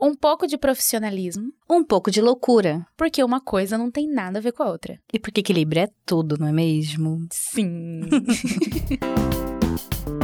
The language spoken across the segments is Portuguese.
Um pouco de profissionalismo, Um pouco de loucura. porque uma coisa não tem nada a ver com a outra. E porque equilíbrio é tudo, não é mesmo? Sim.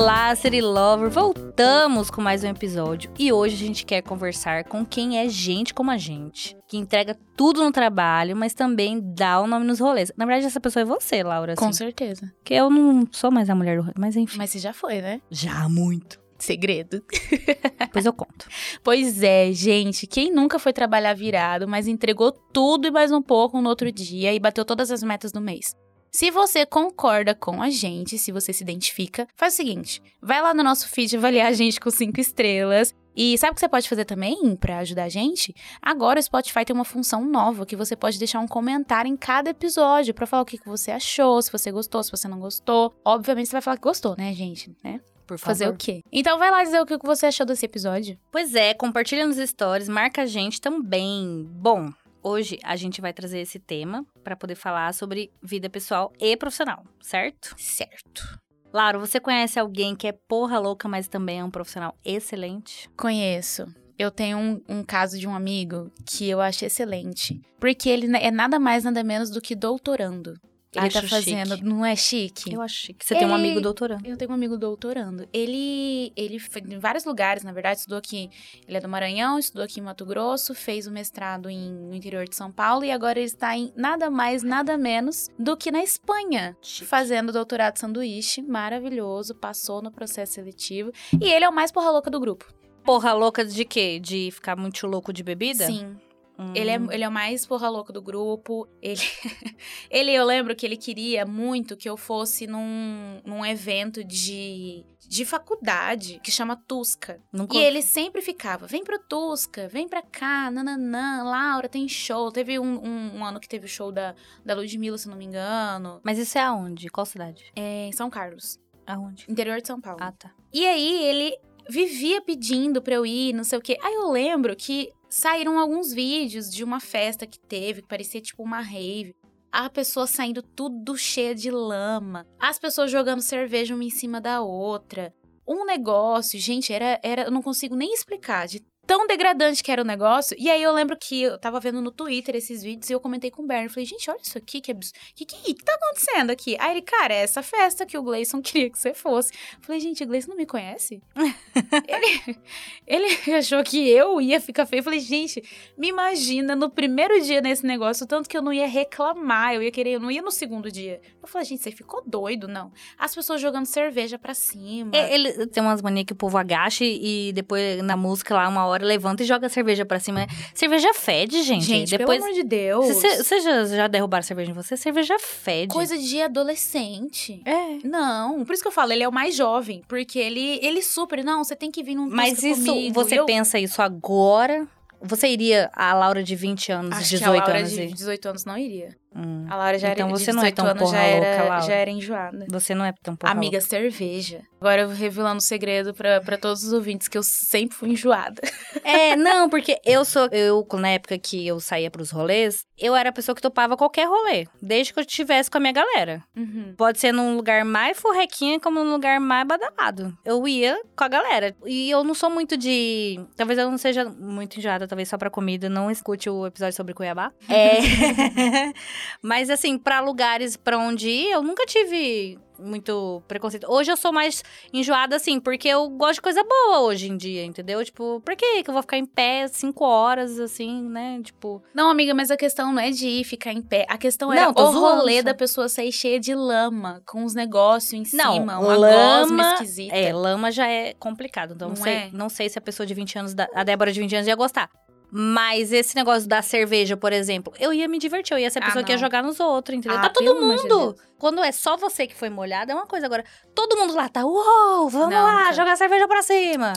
Olá, City Lover! Voltamos com mais um episódio e hoje a gente quer conversar com quem é gente como a gente, que entrega tudo no trabalho, mas também dá o nome nos rolês. Na verdade, essa pessoa é você, Laura. com assim, certeza. Porque eu não sou mais a mulher do rolê, mas enfim. Mas você já foi, né? Já muito. Segredo. Depois eu conto. Pois é, gente. Quem nunca foi trabalhar virado, mas entregou tudo e mais um pouco no outro dia e bateu todas as metas do mês? Se você concorda com a gente, se você se identifica, faz o seguinte: vai lá no nosso feed avaliar a gente com cinco estrelas. E sabe o que você pode fazer também para ajudar a gente? Agora o Spotify tem uma função nova que você pode deixar um comentário em cada episódio para falar o que você achou, se você gostou, se você não gostou. Obviamente você vai falar que gostou, né, gente? Né? Por favor. Fazer o quê? Então vai lá dizer o que que você achou desse episódio. Pois é, compartilha nos stories, marca a gente também. Bom, hoje a gente vai trazer esse tema para poder falar sobre vida pessoal e profissional, certo? Certo. Laura, você conhece alguém que é porra louca, mas também é um profissional excelente? Conheço. Eu tenho um, um caso de um amigo que eu acho excelente. Porque ele é nada mais, nada menos do que doutorando. Ele Acho tá fazendo. chique. Não é chique? Eu acho que você tem um Ele- amigo doutorando. Eu tenho um amigo doutorando. Ele, ele foi em vários lugares, na verdade, estudou aqui. Ele é do Maranhão, estudou aqui em Mato Grosso, fez o mestrado em, no interior de São Paulo e agora ele está em nada mais, nada menos do que na Espanha, fazendo doutorado de sanduíche. Maravilhoso, passou no processo seletivo. E ele é o mais porra louca do grupo. Porra louca de quê? De ficar muito louco de bebida? Sim. Hum. Ele é, ele é o mais porra louca do grupo. Ele, ele, eu lembro que ele queria muito que eu fosse num, num evento de, de faculdade que chama Tusca. Nunca E ele sempre ficava, vem pro Tusca, vem pra cá, nananã, Laura, tem show. Teve um, um, um ano que teve o show da, da Ludmilla, se não me engano, Mas isso é aonde? Qual cidade? é, em São Carlos, Aonde? interior de São Paulo. Ah, tá. E aí ele vivia pedindo pra eu ir, não sei o quê. Aí eu lembro que saíram alguns vídeos de uma festa que teve, que parecia tipo uma rave. A pessoa saindo tudo cheia de lama. As pessoas jogando cerveja uma em cima da outra. Um negócio, gente, era, era. Eu não consigo nem explicar de tão degradante que era o negócio. E aí eu lembro que eu tava vendo no Twitter esses vídeos e eu comentei com o Bernie. Falei, gente, olha isso aqui, que absurdo. Que, que, que tá acontecendo aqui? Aí ele, cara, é essa festa que o Gleison queria que você fosse. Falei, gente, o Gleison não me conhece? ele, ele achou que eu ia ficar feio. Falei, gente, me imagina no primeiro dia nesse negócio, tanto que eu não ia reclamar, eu ia querer, eu não ia no segundo dia. Eu falei, gente, você ficou doido, não. As pessoas jogando cerveja pra cima. É, Ele tem umas manias que o povo agacha e depois na música lá, uma hora, levanta e joga a cerveja pra cima. Cerveja fede, gente. gente, depois. pelo amor de Deus. Você já, já derrubaram cerveja em você? Cerveja fede. Coisa de adolescente. É. Não, por isso que eu falo, ele é o mais jovem, porque ele, ele super, não, você tem que vir num Mas isso, comigo. você eu pensa isso agora? Você iria, a Laura de 20 anos, Acho 18 que a Laura anos? de e- 18 anos não iria. Hum. A Laura já Então era você não é 18 tão anos porra já era, louca, Laura. já era enjoada. Você não é tão porra Amiga, cerveja. Agora eu vou revelando o segredo pra, pra todos os ouvintes que eu sempre fui enjoada. É, não, porque eu sou. Eu, na época que eu saía pros rolês, eu era a pessoa que topava qualquer rolê. Desde que eu estivesse com a minha galera. Uhum. Pode ser num lugar mais furrequinha, como num lugar mais badalado. Eu ia com a galera. E eu não sou muito de. Talvez eu não seja muito enjoada, talvez só pra comida. Não escute o episódio sobre Cuiabá. É. Mas assim, pra lugares pra onde ir, eu nunca tive muito preconceito. Hoje eu sou mais enjoada, assim, porque eu gosto de coisa boa hoje em dia, entendeu? Tipo, por que que eu vou ficar em pé cinco horas, assim, né? Tipo, Não, amiga, mas a questão não é de ir ficar em pé. A questão tô o rolê da pessoa sair cheia de lama, com os negócios em Não, cima, uma lama esquisita. É, lama já é complicado. Então, Não não, sei, é? não sei se a pessoa de 20 anos, da- a Débora de 20 anos ia gostar. Mas esse negócio da cerveja, por exemplo, eu ia me divertir, eu ia ser a Ah, pessoa que ia jogar nos outros, entendeu? Ah, tá todo amor de mundo. Quando é só você que foi molhada, é uma coisa. Agora, todo mundo lá tá, uou, vamos Não, lá, cara. jogar cerveja pra cima.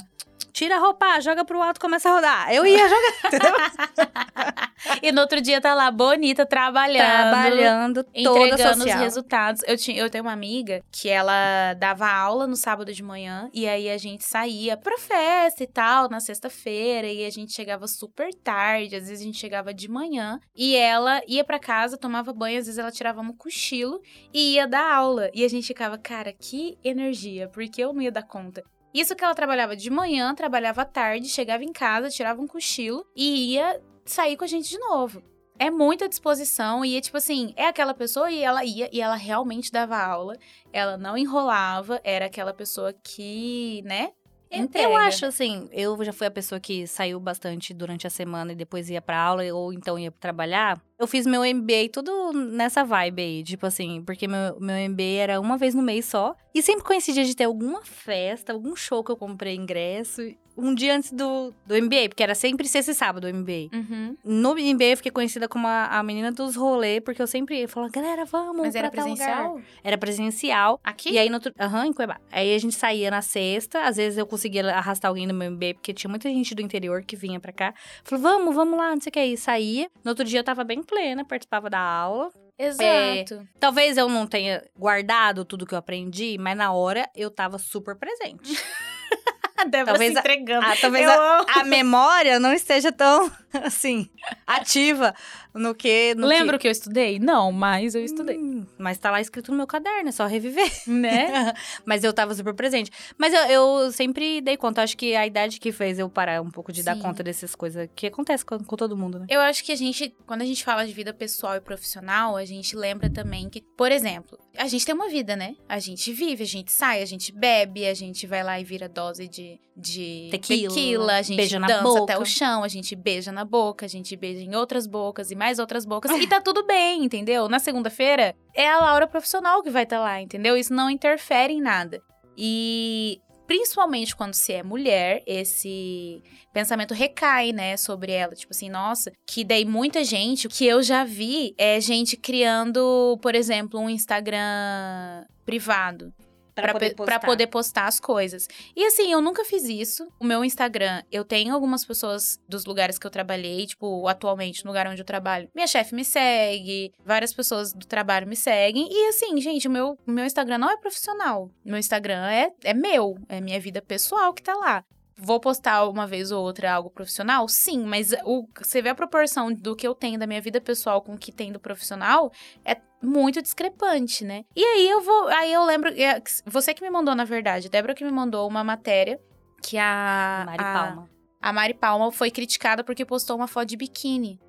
Tira a roupa, joga pro alto, começa a rodar. Eu ia jogar? E no outro dia tá lá, bonita, trabalhando. Trabalhando toda entregando os social. resultados. Eu, tinha, eu tenho uma amiga que ela dava aula no sábado de manhã e aí a gente saía pra festa e tal na sexta-feira e a gente chegava super tarde, às vezes a gente chegava de manhã e ela ia pra casa, tomava banho, às vezes ela tirava um cochilo e ia dar aula. E a gente ficava, cara, que energia, porque eu não ia dar conta. Isso que ela trabalhava de manhã, trabalhava à tarde, chegava em casa, tirava um cochilo e ia sair com a gente de novo. É muita disposição e, tipo assim, é aquela pessoa e ela ia e ela realmente dava aula. Ela não enrolava, era aquela pessoa que, né? Entrega. Eu acho assim, eu já fui a pessoa que saiu bastante durante a semana e depois ia pra aula ou então ia trabalhar. Eu fiz meu MBA tudo nessa vibe aí, tipo assim, porque meu, meu MBA era uma vez no mês só. E sempre coincidia de ter alguma festa, algum show que eu comprei ingresso um dia antes do, do MBA, porque era sempre sexta e sábado o MBA. Uhum. No MBA eu fiquei conhecida como a, a menina dos rolês, porque eu sempre falava, galera, vamos Mas pra era presencial? lugar. Era presencial. Aqui? E aí, no outro... Aham, em Cuiabá. Aí a gente saía na sexta, às vezes eu conseguia arrastar alguém do meu MBA, porque tinha muita gente do interior que vinha pra cá. Falou, vamos, vamos lá, não sei o que. Aí saía. No outro dia eu tava bem plena, participava da aula. Exato. Talvez eu não tenha guardado tudo que eu aprendi, mas na hora eu tava super presente. Deve Talvez se a- entregando. Ah, talvez Eu a, a memória não esteja tão, assim, ativa no que... No Lembro que eu estudei? Não, mas eu estudei. Hum, mas tá lá escrito no meu caderno, é só reviver. Né? Mas eu tava super presente. Mas eu, eu sempre dei conta. Acho que a idade que fez eu parar um pouco de dar Sim. conta dessas coisas que acontece com, com todo mundo, né? Eu acho que a gente, quando a gente fala de vida pessoal e profissional, a gente lembra também que, por exemplo, a gente tem uma vida, né? A gente vive, a gente sai, a gente bebe, a gente vai lá e vira dose de, de Tequila, a gente beija na dança boca. até o chão, a gente beija na boca, a gente beija em outras bocas e mais outras bocas. e tá tudo bem, entendeu? Na segunda-feira é a Laura profissional que vai estar lá, entendeu? Isso não interfere em nada. E principalmente quando se é mulher, esse pensamento recai, né, sobre ela. Tipo assim, nossa, que daí muita gente, o que eu já vi é gente criando, por exemplo, um Instagram privado. Pra, pe- pra poder postar as coisas. E assim, eu nunca fiz isso. O meu Instagram, eu tenho algumas pessoas dos lugares que eu trabalhei, tipo, atualmente, no lugar onde eu trabalho. Minha chefe me segue, várias pessoas do trabalho me seguem. E assim, gente, o meu, meu Instagram não é profissional. Meu Instagram é, é meu, é minha vida pessoal que tá lá. Vou postar uma vez ou outra algo profissional? Sim, mas o, você vê a proporção do que eu tenho da minha vida pessoal com o que tem do profissional, é muito discrepante, né? E aí eu vou. Aí eu lembro. é, Você que me mandou, na verdade, Débora que me mandou uma matéria que a. Mari a- Palma. a Mari Palma foi criticada porque postou uma foto de biquíni.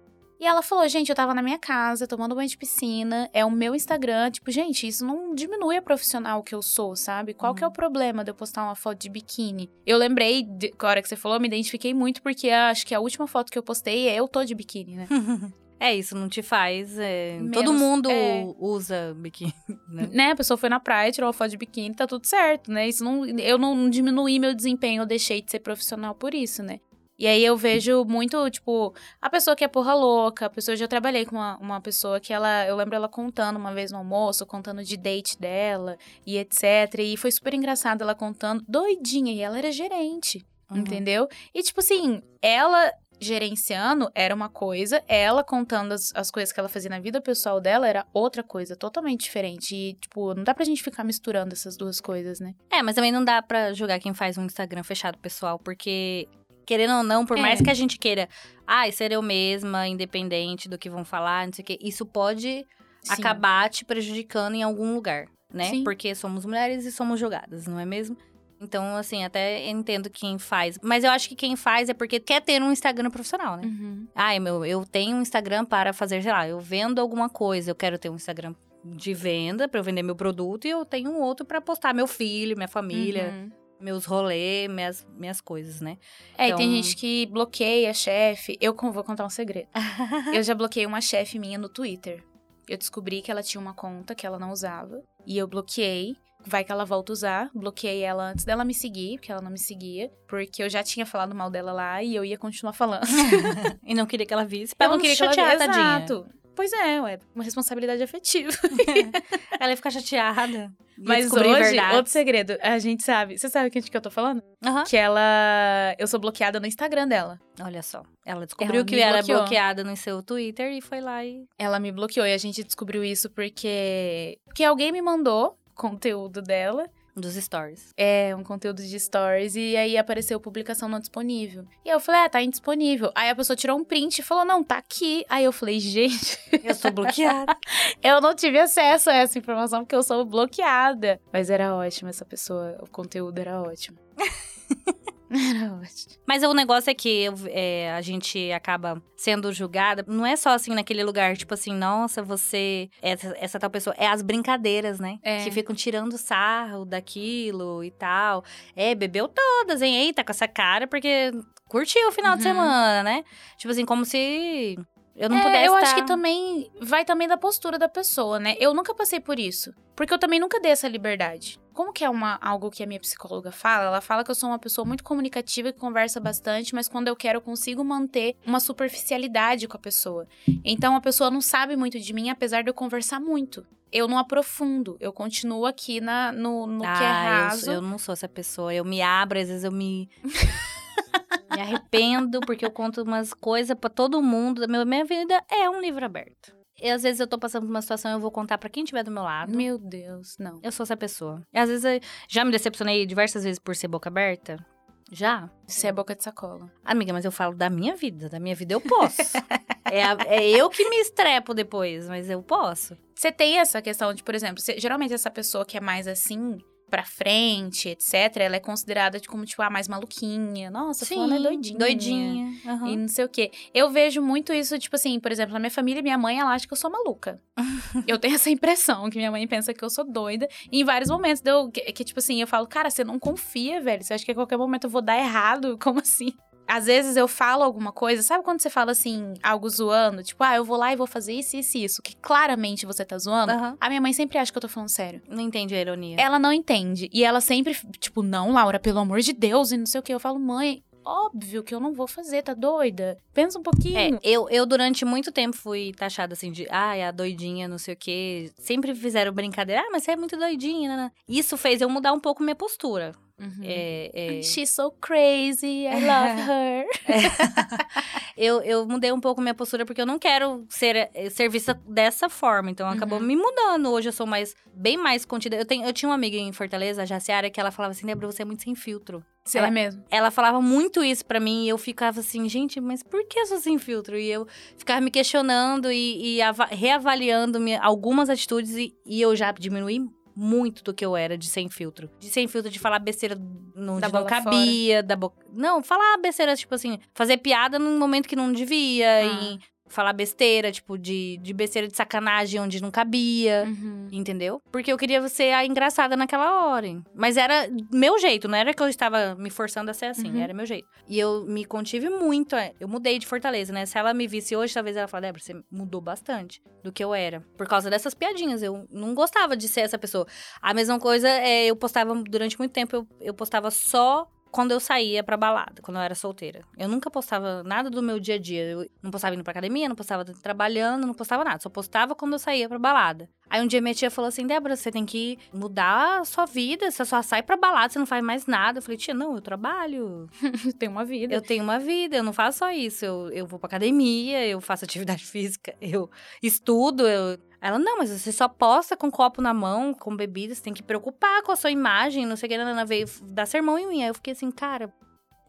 E ela falou, gente, eu tava na minha casa, tomando banho de piscina, é o meu Instagram. Tipo, gente, isso não diminui a profissional que eu sou, sabe? Qual que é o problema de eu postar uma foto de biquíni? Eu lembrei, de, na hora que você falou, eu me identifiquei muito, porque acho que a última foto que eu postei é eu tô de biquíni, né? É, isso não te faz. é, Menos- todo mundo é. usa biquíni, né? né? A pessoa foi na praia, tirou uma foto de biquíni, tá tudo certo, né? Isso não, eu não diminuí meu desempenho, eu deixei de ser profissional por isso, né? E aí eu vejo muito, tipo, a pessoa que é porra louca, a pessoa, eu já trabalhei com uma, uma pessoa que ela, eu lembro ela contando uma vez no almoço, contando de date dela e etc. E foi super engraçado ela contando, doidinha, e ela era gerente, Uhum. entendeu? E tipo assim, ela gerenciando era uma coisa, ela contando as, as coisas que ela fazia na vida pessoal dela era outra coisa, totalmente diferente. E, tipo, não dá pra gente ficar misturando essas duas coisas, né? É, mas também não dá pra julgar quem faz um Instagram fechado pessoal, porque, querendo ou não, por É. mais que a gente queira, ah, ser eu mesma, independente do que vão falar, não sei o quê, isso pode Sim. acabar te prejudicando em algum lugar, né? Sim. Porque somos mulheres e somos julgadas, não é mesmo? Então, assim, até entendo quem faz. Mas eu acho que quem faz é porque quer ter um Instagram profissional, né? Uhum. Ai, meu, eu tenho um Instagram para fazer, sei lá, eu vendo alguma coisa, eu quero ter um Instagram de venda para eu vender meu produto e eu tenho um outro para postar meu filho, minha família, Uhum. Meus rolês, minhas, minhas coisas, né? É, e Então- tem gente que bloqueia a chefe. Eu vou contar um segredo. eu já bloqueei uma chefe minha no Twitter. Eu descobri que ela tinha uma conta que ela não usava. E eu bloqueei. Vai que ela volta a usar. Bloqueei ela antes dela me seguir, porque ela não me seguia. Porque eu já tinha falado mal dela lá e eu ia continuar falando. e não queria que ela visse, pra eu não queria que ela visse. tadinha. Exato. Pois é, ué, uma responsabilidade afetiva. ela ia ficar chateada. Mas hoje, verdades. outro segredo, a gente sabe. Você sabe de que eu tô falando? Aham. Que ela. Eu sou bloqueada no Instagram dela. Olha só. Ela descobriu Ela que era bloqueou. bloqueada no seu Twitter e foi lá e. Ela me bloqueou e a gente descobriu isso porque. Porque alguém me mandou conteúdo dela. Dos stories. É, um conteúdo de stories. E aí apareceu publicação não disponível. E eu falei, ah, tá indisponível. Aí a pessoa tirou um print e falou, não, tá aqui. Aí eu falei, gente, Eu sou bloqueada. eu não tive acesso a essa informação porque eu sou bloqueada. Mas era ótimo essa pessoa, o conteúdo era ótimo. Era ótimo. Mas o negócio é que é, a gente acaba sendo julgada. Não é só assim naquele lugar, tipo assim, nossa, você. Essa, essa tal pessoa. É as brincadeiras, né? É. Que ficam tirando sarro daquilo e tal. É, bebeu todas, hein? Eita, com essa cara, porque curtiu o final de Uhum. semana, né? Tipo assim, como se. Eu não É, pudesse eu tá... acho que também vai também da postura da pessoa, né? Eu nunca passei por isso, porque eu também nunca dei essa liberdade. Como que é uma, algo que a minha psicóloga fala? Ela fala que eu sou uma pessoa muito comunicativa e que conversa bastante, mas quando eu quero eu consigo manter uma superficialidade com a pessoa. Então a pessoa não sabe muito de mim, apesar de eu conversar muito. Eu não aprofundo, eu continuo aqui na, no, no que é Ah, eu raso. sou- eu, não sou essa pessoa. Eu me abro, às vezes eu me. me arrependo, porque eu conto umas coisas pra todo mundo. Meu, minha vida é um livro aberto. E às vezes eu tô passando por uma situação eu vou contar pra quem estiver do meu lado. Meu Deus, não. Eu sou essa pessoa. E às vezes eu já me decepcionei diversas vezes por ser boca aberta. Já. Você é boca de sacola. Amiga, mas eu falo da minha vida. Da minha vida eu posso. é, a- é eu que me estrepo depois, mas eu posso. Você tem essa questão de, por exemplo, você- geralmente essa pessoa que é mais assim, pra frente, etc., ela é considerada de como, tipo, a mais maluquinha. Nossa, fulana é doidinha. Doidinha. aham. E não sei o quê. Eu vejo muito isso, tipo assim, por exemplo, na minha família, minha mãe, ela acha que eu sou maluca. eu tenho essa impressão que minha mãe pensa que eu sou doida. E em vários momentos, deu, que, que, tipo assim, eu falo, cara, você não confia, velho. Você acha que a qualquer momento eu vou dar errado? Como assim? Às vezes eu falo alguma coisa, sabe quando você fala assim, algo zoando? Tipo, ah, eu vou lá e vou fazer isso, isso e isso, que claramente você tá zoando. Aham. A minha mãe sempre acha que eu tô falando sério. Não entende a ironia. Ela não entende. E ela sempre, tipo, não, Laura, pelo amor de Deus, e não sei o que. Eu falo, mãe, óbvio que eu não vou fazer, tá doida? Pensa um pouquinho. É, eu, eu durante muito tempo fui taxada assim de, ai, a doidinha, não sei o quê. Sempre fizeram brincadeira, ah, mas você é muito doidinha, né? Isso fez eu mudar um pouco minha postura. Uhum. É, é, She's so crazy, I love her. eu, eu mudei um pouco minha postura porque eu não quero ser, eh, ser vista dessa forma. Então acabou Uhum. me mudando. Hoje eu sou mais, bem mais contida. Eu, tenho, eu tinha uma amiga em Fortaleza, a Jaciara, que ela falava assim: Débora, você é muito sem filtro. Você Ela- é mesmo? Ela falava muito isso pra mim e eu ficava assim, gente, mas por que eu sou sem filtro? E eu ficava me questionando e, e ava- reavaliando algumas atitudes e, e eu já diminuí muito do que eu era de sem filtro. De sem filtro, de falar besteira não, Da não cabia, da boca. Não, falar besteira, tipo assim, fazer piada num momento que não devia, Ah. Falar besteira, tipo, de, de besteira de sacanagem onde não cabia. Uhum. Entendeu? Porque eu queria ser a engraçada naquela hora. hein? Mas era meu jeito, não era que eu estava me forçando a ser assim, Uhum. era meu jeito. E eu me contive muito, é, eu mudei de Fortaleza, né? Se ela me visse hoje, talvez ela falasse, Débora, você mudou bastante do que eu era. Por causa dessas piadinhas, eu não gostava de ser essa pessoa. A mesma coisa, é, eu postava, durante muito tempo, eu, eu postava só quando eu saía pra balada, quando eu era solteira. Eu nunca postava nada do meu dia a dia. Eu não postava indo pra academia, não postava trabalhando, não postava nada. Só postava quando eu saía pra balada. Aí um dia minha tia falou assim: Débora, você tem que mudar a sua vida. Você só sai pra balada, você não faz mais nada. Eu falei, tia, não, eu trabalho. Tem uma vida. Eu tenho uma vida, eu não faço só isso. Eu, eu vou pra academia, eu faço atividade física, eu estudo, eu. Ela, não, mas você só posta com copo na mão, com bebida, você tem que preocupar com a sua imagem, não sei o que, Ana veio dar sermão em mim. Aí eu fiquei assim, cara,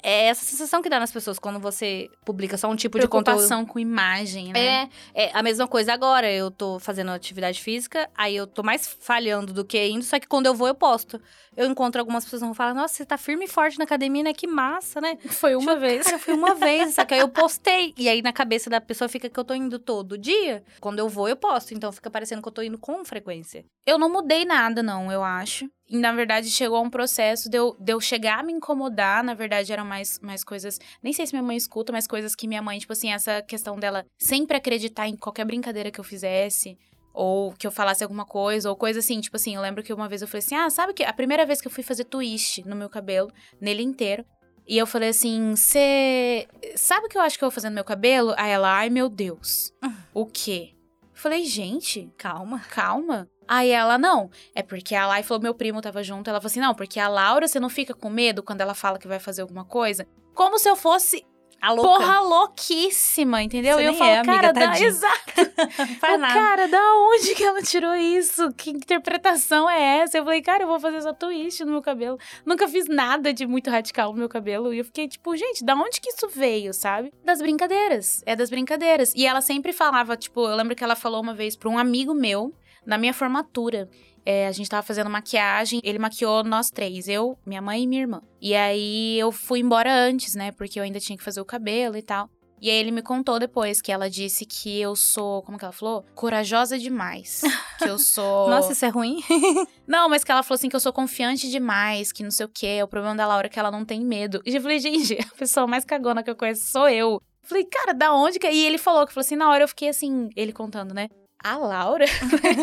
é essa sensação que dá nas pessoas quando você publica só um tipo de conteúdo. Com imagem, né? É, é a mesma coisa agora. Eu tô fazendo atividade física, aí eu tô mais falhando do que indo, só que quando eu vou, eu posto. Eu encontro algumas pessoas que vão falar, nossa, você tá firme e forte na academia, né? Que massa, né? Foi uma vez. Cara, foi uma vez, só que aí eu postei. E aí na cabeça da pessoa fica que eu tô indo todo dia. Quando eu vou, eu posto. Então fica parecendo que eu tô indo com frequência. Eu não mudei nada, não, eu acho. E, na verdade, chegou a um processo de eu, de eu chegar a me incomodar. Na verdade, eram mais, mais coisas. Nem sei se minha mãe escuta, mas coisas que minha mãe, tipo assim, essa questão dela sempre acreditar em qualquer brincadeira que eu fizesse. Ou que eu falasse alguma coisa, ou coisa assim. Tipo assim, eu lembro que uma vez eu falei assim: ah, sabe que a primeira vez que eu fui fazer twist no meu cabelo, nele inteiro. E eu falei assim: você. Sabe o que eu acho que eu vou fazer no meu cabelo? Aí ela, ai meu Deus. o quê? Eu falei, gente, Calma. calma. Aí ela, não, é porque a Lai falou, meu primo tava junto, ela falou assim, não, porque a Laura, você não fica com medo quando ela fala que vai fazer alguma coisa? Como se eu fosse, A louca. porra, louquíssima, entendeu? Você e eu falo, é, amiga, cara, da, exato. faz nada. cara, da onde que ela tirou isso? Que interpretação é essa? Eu falei, cara, eu vou fazer essa twist no meu cabelo. Nunca fiz nada de muito radical no meu cabelo. E eu fiquei tipo, gente, da onde que isso veio, sabe? Das brincadeiras. É das brincadeiras. E ela sempre falava, tipo, eu lembro que ela falou uma vez pra um amigo meu, na minha formatura. É, a gente tava fazendo maquiagem, ele maquiou nós três, eu, minha mãe e minha irmã. E aí eu fui embora antes, né? Porque eu ainda tinha que fazer o cabelo e tal. E aí ele me contou depois que ela disse que eu sou, como que ela falou? Corajosa demais. Que eu sou. Nossa, isso é ruim? não, mas que ela falou assim que eu sou confiante demais, que não sei o quê. O problema da Laura é que ela não tem medo. E eu falei, gente, a pessoa mais cagona que eu conheço sou eu. Falei, cara, da onde que. É? E ele falou que falou assim, na hora eu fiquei assim, ele contando, né? A Laura?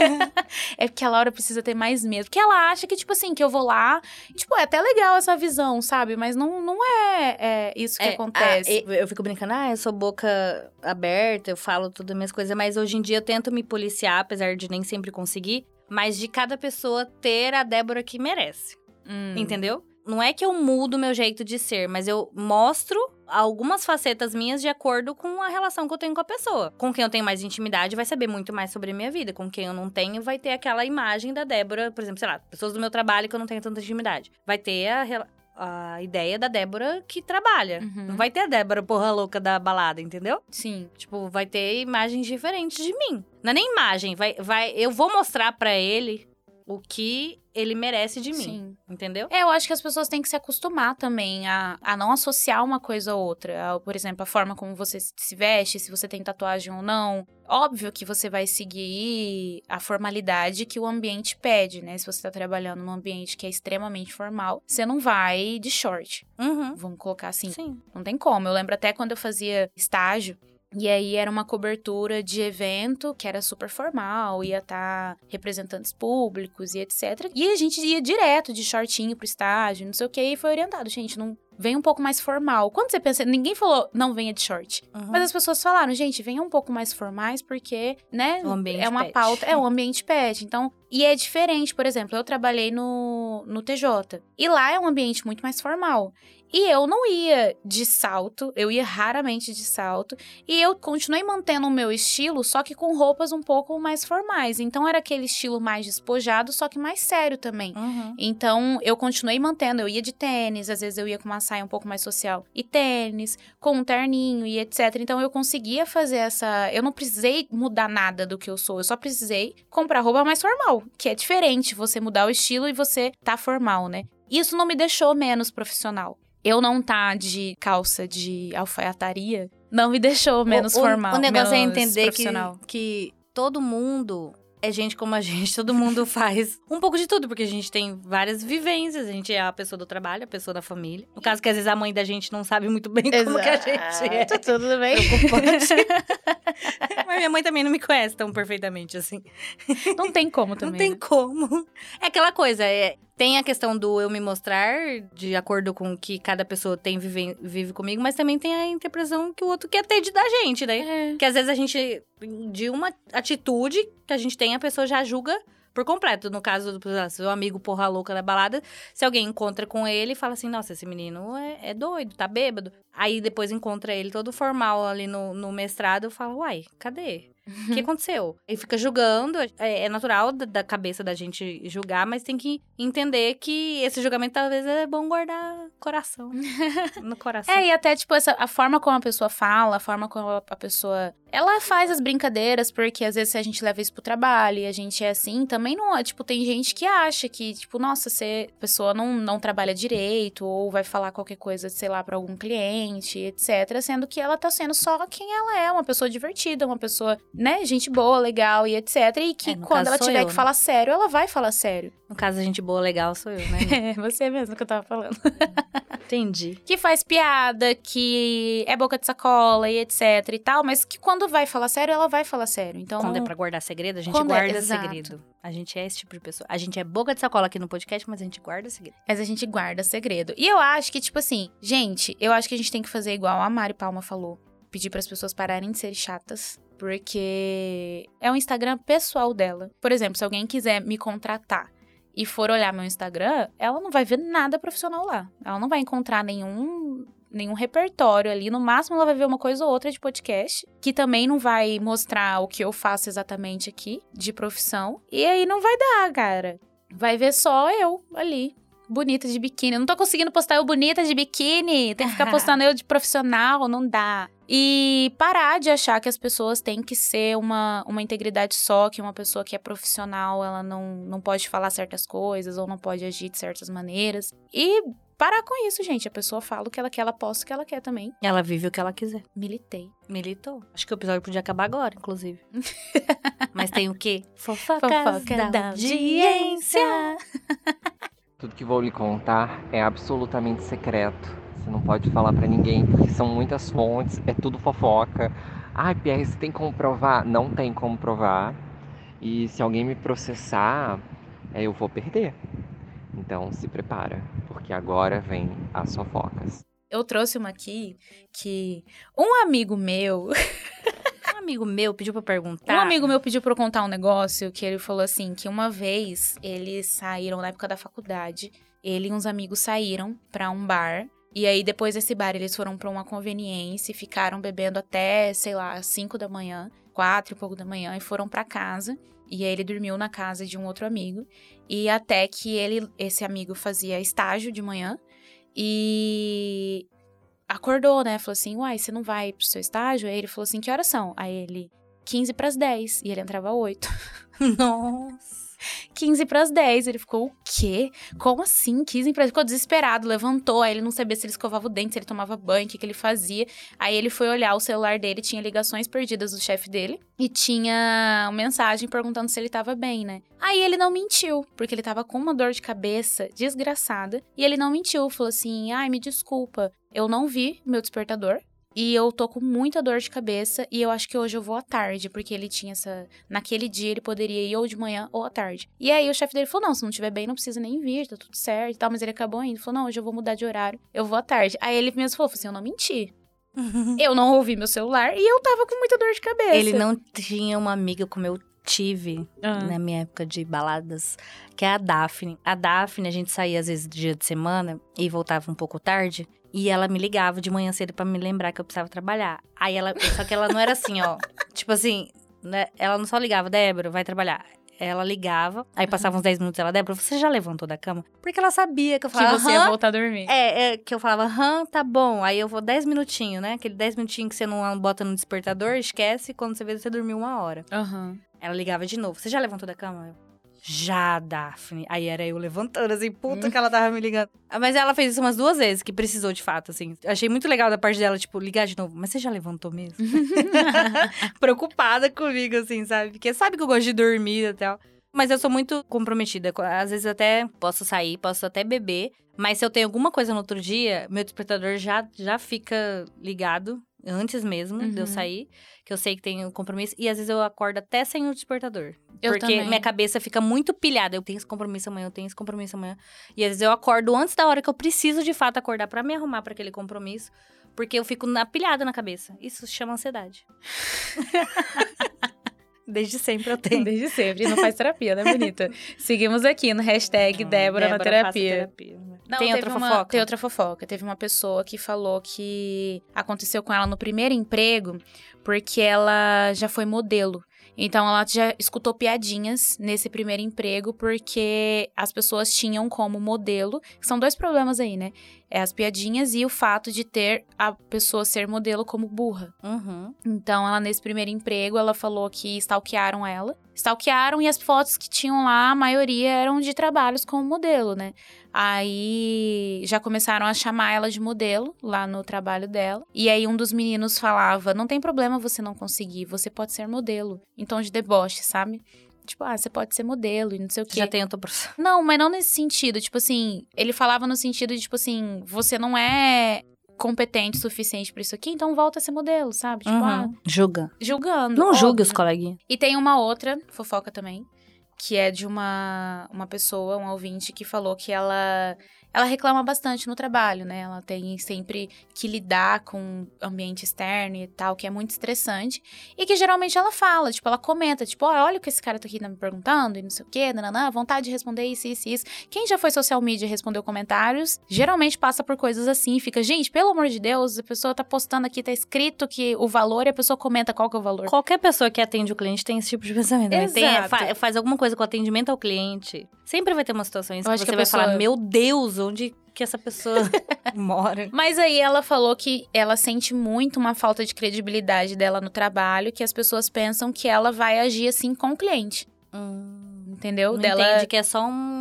é porque a Laura precisa ter mais medo. Porque ela acha que, tipo assim, que eu vou lá. Tipo, é até legal essa visão, sabe? Mas não, não é, é isso que é, acontece. eu fico brincando, ah, eu sou boca aberta, eu falo todas as minhas coisas. Mas hoje em dia eu tento me policiar, apesar de nem sempre conseguir. Mas de cada pessoa ter a Débora que merece. Hum. Entendeu? Não é que eu mudo meu jeito de ser, mas eu mostro algumas facetas minhas de acordo com a relação que eu tenho com a pessoa. Com quem eu tenho mais intimidade vai saber muito mais sobre a minha vida. Com quem eu não tenho, vai ter aquela imagem da Débora, por exemplo, sei lá, pessoas do meu trabalho que eu não tenho tanta intimidade. Vai ter a, a ideia da Débora que trabalha. Uhum. Não vai ter a Débora porra louca da balada, entendeu? Sim. Tipo, vai ter imagens diferentes de mim. Não é nem imagem, vai, vai, eu vou mostrar para ele o que ele merece de mim. Sim. Entendeu? É, eu acho que as pessoas têm que se acostumar também a, a não associar uma coisa a outra. A, por exemplo, a forma como você se veste, se você tem tatuagem ou não. Óbvio que você vai seguir a formalidade que o ambiente pede, né? Se você tá trabalhando num ambiente que é extremamente formal, você não vai de short. Uhum. Vamos colocar assim. Sim. Não tem como. Eu lembro até quando eu fazia estágio, e aí era uma cobertura de evento que era super formal, ia estar tá representantes públicos e etc. E a gente ia direto de shortinho pro estágio, não sei o que, e foi orientado, gente, não vem um pouco mais formal. Quando você pensa, ninguém falou não venha de short. Uhum. Mas as pessoas falaram, gente, venha um pouco mais formais porque, né, é uma pet. pauta, é o um ambiente pet. Então, e é diferente, por exemplo, eu trabalhei no, no TJ. E lá é um ambiente muito mais formal. E eu não ia de salto, eu ia raramente de salto. E eu continuei mantendo o meu estilo, só que com roupas um pouco mais formais. Então era aquele estilo mais despojado, só que mais sério também. Uhum. Então eu continuei mantendo. Eu ia de tênis, às vezes eu ia com uma saia um pouco mais social e tênis, com um terninho e etc. Então eu conseguia fazer essa. Eu não precisei mudar nada do que eu sou, eu só precisei comprar roupa mais formal, que é diferente você mudar o estilo e você tá formal, né? Isso não me deixou menos profissional eu não tá de calça de alfaiataria não me deixou menos o, formal. O, negócio é entender que, que todo mundo é gente como a gente, todo mundo faz um pouco de tudo, porque a gente tem várias vivências, a gente é a pessoa do trabalho, a pessoa da família. No caso que às vezes a mãe da gente não sabe muito bem como que a gente é. Tá tudo bem. Mas minha mãe também não me conhece tão perfeitamente assim. Não tem como também. Não tem né? como. É aquela coisa, é, tem a questão do eu me mostrar de acordo com o que cada pessoa tem vive, vive comigo, mas também tem a interpretação que o outro quer ter de da gente, né? É. Que às vezes a gente, de uma atitude que a gente tem, a pessoa já julga por completo. No caso do seu amigo porra louca da balada, se alguém encontra com ele e fala assim: nossa, esse menino é, é doido, tá bêbado. Aí depois encontra ele todo formal ali no, no mestrado, fala: uai, cadê? O que aconteceu? E fica julgando. É, é natural da, da, cabeça da gente julgar, mas tem que entender que esse julgamento talvez é bom guardar coração. no coração. É, e até, tipo, essa, a forma como a pessoa fala, a forma como a pessoa. Ela faz as brincadeiras, porque às vezes a gente leva isso pro trabalho e a gente é assim, também não é. Tipo, tem gente que acha que, tipo, nossa, se a pessoa não, não trabalha direito, ou vai falar qualquer coisa, sei lá, pra algum cliente, etc. Sendo que ela tá sendo só quem ela é, uma pessoa divertida, uma pessoa né, gente boa, legal e etc. E que é, quando ela tiver eu, que né? falar sério, ela vai falar sério. No caso, a gente boa, legal sou eu, né? é, você mesmo que eu tava falando. Entendi. Que faz piada, que é boca de sacola e etc e tal, mas que quando vai falar sério, ela vai falar sério. Então, quando é pra guardar segredo, a gente é, guarda é, segredo. A gente é esse tipo de pessoa. A gente é boca de sacola aqui no podcast, mas a gente guarda segredo. Mas a gente guarda segredo. E eu acho que, tipo assim, gente, eu acho que a gente tem que fazer igual a Mari Palma falou. Pedir para as pessoas pararem de ser chatas porque é um Instagram pessoal dela. Por exemplo, se alguém quiser me contratar e for olhar meu Instagram, ela não vai ver nada profissional lá. Ela não vai encontrar nenhum nenhum repertório ali. No máximo, ela vai ver uma coisa ou outra de podcast, que também não vai mostrar o que eu faço exatamente aqui, de profissão. E aí não vai dar, cara. Vai ver só eu ali, bonita de biquíni. Eu não tô conseguindo postar eu bonita de biquíni. Tem que ficar postando eu de profissional, não dá. E parar de achar que as pessoas têm que ser uma, uma integridade só, que uma pessoa que é profissional, ela não, não pode falar certas coisas ou não pode agir de certas maneiras. E parar com isso, gente. A pessoa fala o que ela quer, ela posta o que ela quer também. Ela vive o que ela quiser. Militei. Militou. Acho que o episódio podia acabar agora, inclusive. Mas tem o quê? Fofocas Fofoca da, da audiência. Tudo que vou lhe contar é absolutamente secreto. Você não pode falar pra ninguém, porque são muitas fontes, é tudo fofoca. Ai, Pierre, você tem como provar? Não tem como provar. E se alguém me processar, é, eu vou perder. Então se prepara, porque agora vem as fofocas. Eu trouxe uma aqui que um amigo meu amigo meu pediu pra perguntar. Um amigo meu pediu pra eu contar um negócio que ele falou assim: que uma vez eles saíram na época da faculdade, ele e uns amigos saíram pra um bar. E aí, depois desse bar, eles foram pra uma conveniência e ficaram bebendo até, sei lá, 5 da manhã, quatro e pouco da manhã, e foram pra casa. E aí ele dormiu na casa de um outro amigo. E até que ele, esse amigo fazia estágio de manhã. E acordou, né? Falou assim: Uai, você não vai pro seu estágio? Aí ele falou assim: Que horas são? Aí ele, 15 pras 10. E ele entrava 8. Nossa. 15 pras 10. Ele ficou, o quê? Como assim? 15 pras Ficou desesperado, levantou. Aí ele não sabia se ele escovava o dente, se ele tomava banho, o que, que ele fazia. Aí ele foi olhar o celular dele, tinha ligações perdidas do chefe dele. E tinha uma mensagem perguntando se ele tava bem, né? Aí ele não mentiu, porque ele tava com uma dor de cabeça desgraçada. E ele não mentiu, falou assim: ai, me desculpa, eu não vi meu despertador. E eu tô com muita dor de cabeça e eu acho que hoje eu vou à tarde, porque ele tinha essa. Naquele dia ele poderia ir ou de manhã ou à tarde. E aí o chefe dele falou: não, se não estiver bem, não precisa nem vir, tá tudo certo e tal. Mas ele acabou indo. Falou: não, hoje eu vou mudar de horário, eu vou à tarde. Aí ele mesmo falou: assim, eu não menti. eu não ouvi meu celular e eu tava com muita dor de cabeça. Ele não tinha uma amiga como eu tive Ah. na minha época de baladas, que é a Daphne. A Daphne, a gente saía às vezes dia de semana e voltava um pouco tarde. E ela me ligava de manhã cedo pra me lembrar que eu precisava trabalhar. Aí ela. Só que ela não era assim, ó. tipo assim, né? Ela não só ligava, Débora, vai trabalhar. Ela ligava, aí passava uns 10 minutos, ela, Débora, você já levantou da cama? Porque ela sabia que eu Que falava. você ia voltar a dormir. É, é, que eu falava, aham, tá bom. Aí eu vou 10 minutinhos, né? Aquele 10 minutinhos que você não bota no despertador, esquece. Quando você vê, você dormiu uma hora. Aham. Ela ligava de novo. Você já levantou da cama? Eu, já, Daphne. Aí era eu levantando, assim, puta que ela tava me ligando. Ah, Mas ela fez isso umas duas vezes, que precisou de fato, assim. Achei muito legal da parte dela, tipo, ligar de novo. Mas você já levantou mesmo? Preocupada comigo, assim, sabe? Porque sabe que eu gosto de dormir e tal. Mas eu sou muito comprometida. Às vezes até posso sair, posso até beber. Mas se eu tenho alguma coisa no outro dia, meu despertador já, já fica ligado antes mesmo de eu Uhum. sair. Que eu sei que tem um compromisso. E às vezes eu acordo até sem o despertador. Eu porque também. minha cabeça fica muito pilhada. Eu tenho esse compromisso amanhã, eu tenho esse compromisso amanhã. E às vezes eu acordo antes da hora que eu preciso de fato acordar pra me arrumar pra aquele compromisso. Porque eu fico na pilhada na cabeça. Isso se chama ansiedade. Desde sempre eu tenho. Desde sempre. Não faz terapia, né, bonita? Seguimos aqui no hashtag Débora, na faça terapia. terapia. Não, tem outra uma- fofoca? Tem outra fofoca. Teve uma pessoa que falou que aconteceu com ela no primeiro emprego porque ela já foi modelo. Então ela já escutou piadinhas nesse primeiro emprego porque as pessoas tinham como modelo. São dois problemas aí, né? É as piadinhas e o fato de ter a pessoa ser modelo como burra. Uhum. Então, ela, nesse primeiro emprego, ela falou que stalkearam ela. Stalkearam e as fotos que tinham lá, a maioria eram de trabalhos como modelo, né? Aí já começaram a chamar ela de modelo lá no trabalho dela. E aí um dos meninos falava: Não tem problema você não conseguir, você pode ser modelo. Em tom de deboche, sabe? Tipo, ah, você pode ser modelo e não sei o quê. já tem outro processo. Não, mas não nesse sentido. Tipo assim, ele falava no sentido de, tipo assim, você não é competente o suficiente pra isso aqui, então volta a ser modelo, sabe? Tipo, ah, Uhum. Julga. julgando. Não julgue os coleguinhas. E tem uma outra fofoca também, que é de uma, uma pessoa, um ouvinte, que falou que ela ela reclama bastante no trabalho, né? Ela tem sempre que lidar com ambiente externo e tal, que é muito estressante. E que geralmente ela fala, tipo, ela comenta, tipo, oh, olha o que esse cara tá aqui me perguntando e não sei o quê, nananã, vontade de responder isso, isso, isso. Quem já foi social media e respondeu comentários, geralmente passa por coisas assim fica, gente, pelo amor de Deus, a pessoa tá postando aqui, tá escrito que o valor e a pessoa comenta qual que é o valor. Qualquer pessoa que atende o cliente tem esse tipo de pensamento. né? Tem, Exato. fa- faz alguma coisa com o atendimento ao cliente. Sempre vai ter uma situação em que você que vai pessoa- falar, meu Deus, onde que essa pessoa mora? Mas aí ela falou que ela sente muito uma falta de credibilidade dela no trabalho, que as pessoas pensam que ela vai agir assim com o cliente, Hum, entendeu? não Dela entende que é só um,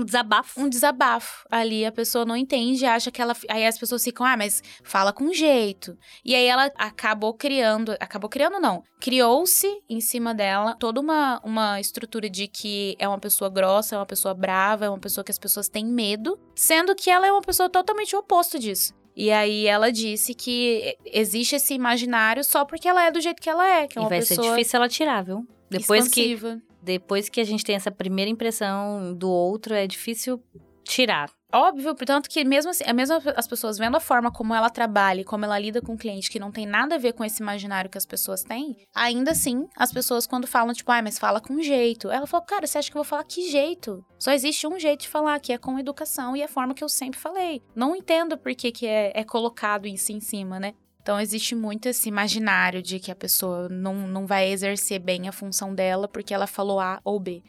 um desabafo. um desabafo ali, a pessoa não entende, acha que ela aí as pessoas ficam, ah, mas fala com jeito. E aí ela acabou criando, acabou criando não, criou-se em cima dela toda uma uma estrutura de que é uma pessoa grossa, é uma pessoa brava, é uma pessoa que as pessoas têm medo, sendo que ela é uma pessoa totalmente o oposto disso. E aí ela disse que existe esse imaginário só porque ela é do jeito que ela é, que é E uma vai ser pessoa difícil ela tirar, viu? Depois que, expansiva. Depois que a gente tem essa primeira impressão do outro, é difícil tirar. Óbvio, portanto que mesmo assim, mesmo as pessoas vendo a forma como ela trabalha e como ela lida com o cliente, que não tem nada a ver com esse imaginário que as pessoas têm, ainda assim, as pessoas quando falam, tipo, ai, mas fala com jeito. Ela falou, cara, você acha que eu vou falar que jeito? Só existe um jeito de falar, que é com educação e a forma que eu sempre falei. Não entendo por que, que é, é colocado isso em cima, né? Então, existe muito esse imaginário de que a pessoa não, não vai exercer bem a função dela porque ela falou A ou B.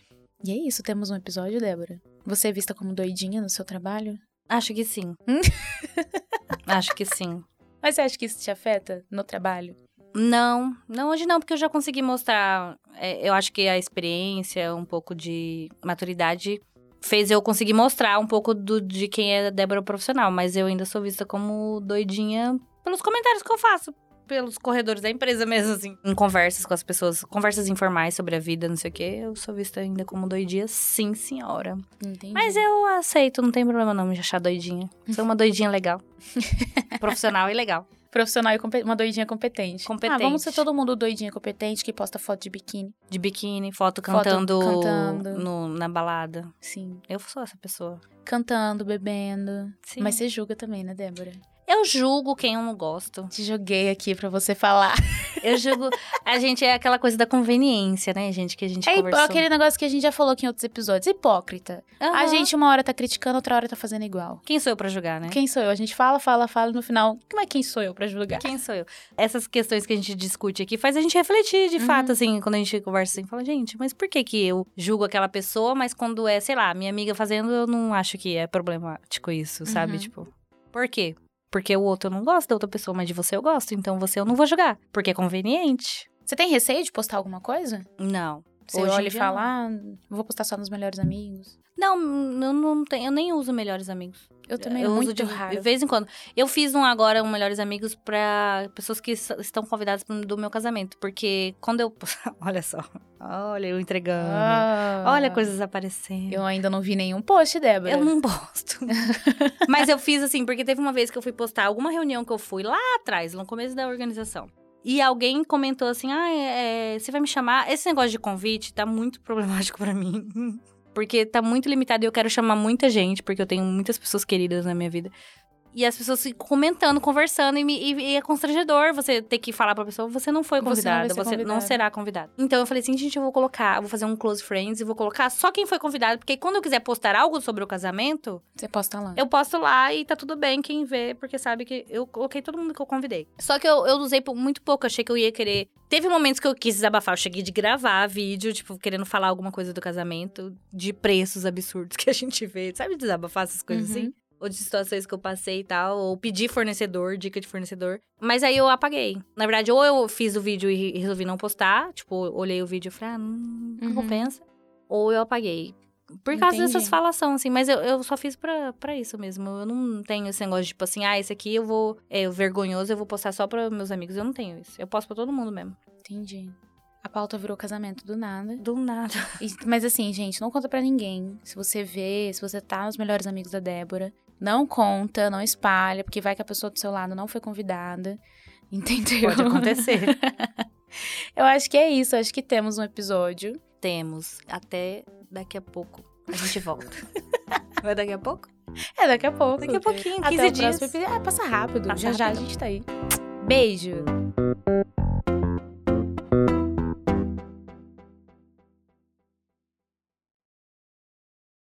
E é isso, temos um episódio, Débora. Você é vista como doidinha no seu trabalho? Acho que sim. Acho que sim. Mas você acha que isso te afeta no trabalho? Não, não, hoje não, porque eu já consegui mostrar. é, eu acho que a experiência, um pouco de maturidade, fez eu conseguir mostrar um pouco do, de quem é a Débora profissional. Mas eu ainda sou vista como doidinha pelos comentários que eu faço. Pelos corredores da empresa mesmo, assim. Em conversas com as pessoas, conversas informais sobre a vida, não sei o quê. Eu sou vista ainda como doidinha, sim, senhora. Entendi. Mas eu aceito, não tem problema não me achar doidinha. Sou uma doidinha legal. Profissional e legal. Profissional e uma doidinha competente. Competente. Ah, vamos ser todo mundo doidinha competente que posta foto de biquíni. De biquíni, foto Foto cantando, cantando. no- na balada. Sim. Eu sou essa pessoa. Cantando, bebendo. Sim. Mas você julga também, né, Débora? Eu julgo quem eu não gosto. Te joguei aqui pra você falar. Eu julgo. a gente é aquela coisa da conveniência, né, gente? Que a gente É conversou. aquele negócio que a gente já falou aqui em outros episódios. Hipócrita. A Aham. gente uma hora tá criticando, outra hora tá fazendo igual. Quem sou eu pra julgar, né? Quem sou eu? A gente fala, fala, fala e no final, como é quem sou eu pra julgar? Quem sou eu? Essas questões que a gente discute aqui faz a gente refletir, de Uhum. fato, assim, quando a gente conversa assim, fala, gente, mas por que que eu julgo aquela pessoa, mas quando é, sei lá, minha amiga fazendo, eu não acho que é problemático isso, sabe? Uhum. Tipo, por quê? Porque o outro eu não gosto da outra pessoa, mas de você eu gosto, então você eu não vou julgar, porque é conveniente. Você tem receio de postar alguma coisa? Não. Você Hoje olha e fala, ah, vou postar só nos melhores amigos. Não, eu não tenho, eu nem uso melhores amigos. Eu também, eu muito uso de, raro. de vez em quando. Eu fiz um agora, um Melhores Amigos, pra pessoas que estão convidadas do meu casamento. Porque quando eu. Olha só. Olha eu entregando. Ah. Olha coisas aparecendo. Eu ainda não vi nenhum post, Débora. Eu não posto. Mas eu fiz assim, porque teve uma vez que eu fui postar alguma reunião que eu fui lá atrás, no começo da organização. E alguém comentou assim: ah, é, é, você vai me chamar? Esse negócio de convite tá muito problemático pra mim. Porque tá muito limitado e eu quero chamar muita gente, porque eu tenho muitas pessoas queridas na minha vida. E as pessoas ficam comentando, conversando, e, e- e é constrangedor você ter que falar pra pessoa: você não foi Você não convidada, você, não convidada." será convidada. Então eu falei assim: gente, eu vou colocar, eu vou fazer um close friends e vou colocar só quem foi convidado, porque quando eu quiser postar algo sobre o casamento, Você posta lá. eu posto lá e tá tudo bem quem vê, porque sabe que eu coloquei todo mundo que eu convidei. Só que eu, eu usei por muito pouco, achei que eu ia querer. Teve momentos que eu quis desabafar, eu cheguei de gravar vídeo, tipo, querendo falar alguma coisa do casamento, de preços absurdos que a gente vê. Sabe desabafar essas coisas Uhum. assim? Ou de situações que eu passei e tal, ou pedir fornecedor, dica de fornecedor. Mas aí eu apaguei. Na verdade, ou eu fiz o vídeo e resolvi não postar, tipo, olhei o vídeo e falei, ah, não, Uhum. compensa. Ou eu apaguei. Por causa Entendi. dessas falação, assim. Mas eu, eu só fiz pra, pra isso mesmo. Eu não tenho esse negócio de, tipo assim, ah, esse aqui eu vou... É vergonhoso, eu vou postar só pra meus amigos. Eu não tenho isso. Eu posto pra todo mundo mesmo. Entendi. A pauta virou casamento do nada. Do nada. E- mas assim, gente, não conta pra ninguém. Se você vê, se você tá nos melhores amigos da Débora, não conta, não espalha, porque vai que a pessoa do seu lado não foi convidada. Entendeu? Pode acontecer. Eu acho que é isso. Acho que temos um episódio. Temos. Até daqui a pouco. A gente volta. Vai daqui a pouco? É, daqui a pouco. Daqui a pouquinho, Até 15 o dias. próximo. Ah, passa rápido. Passa já já a rápido. gente tá aí. Beijo.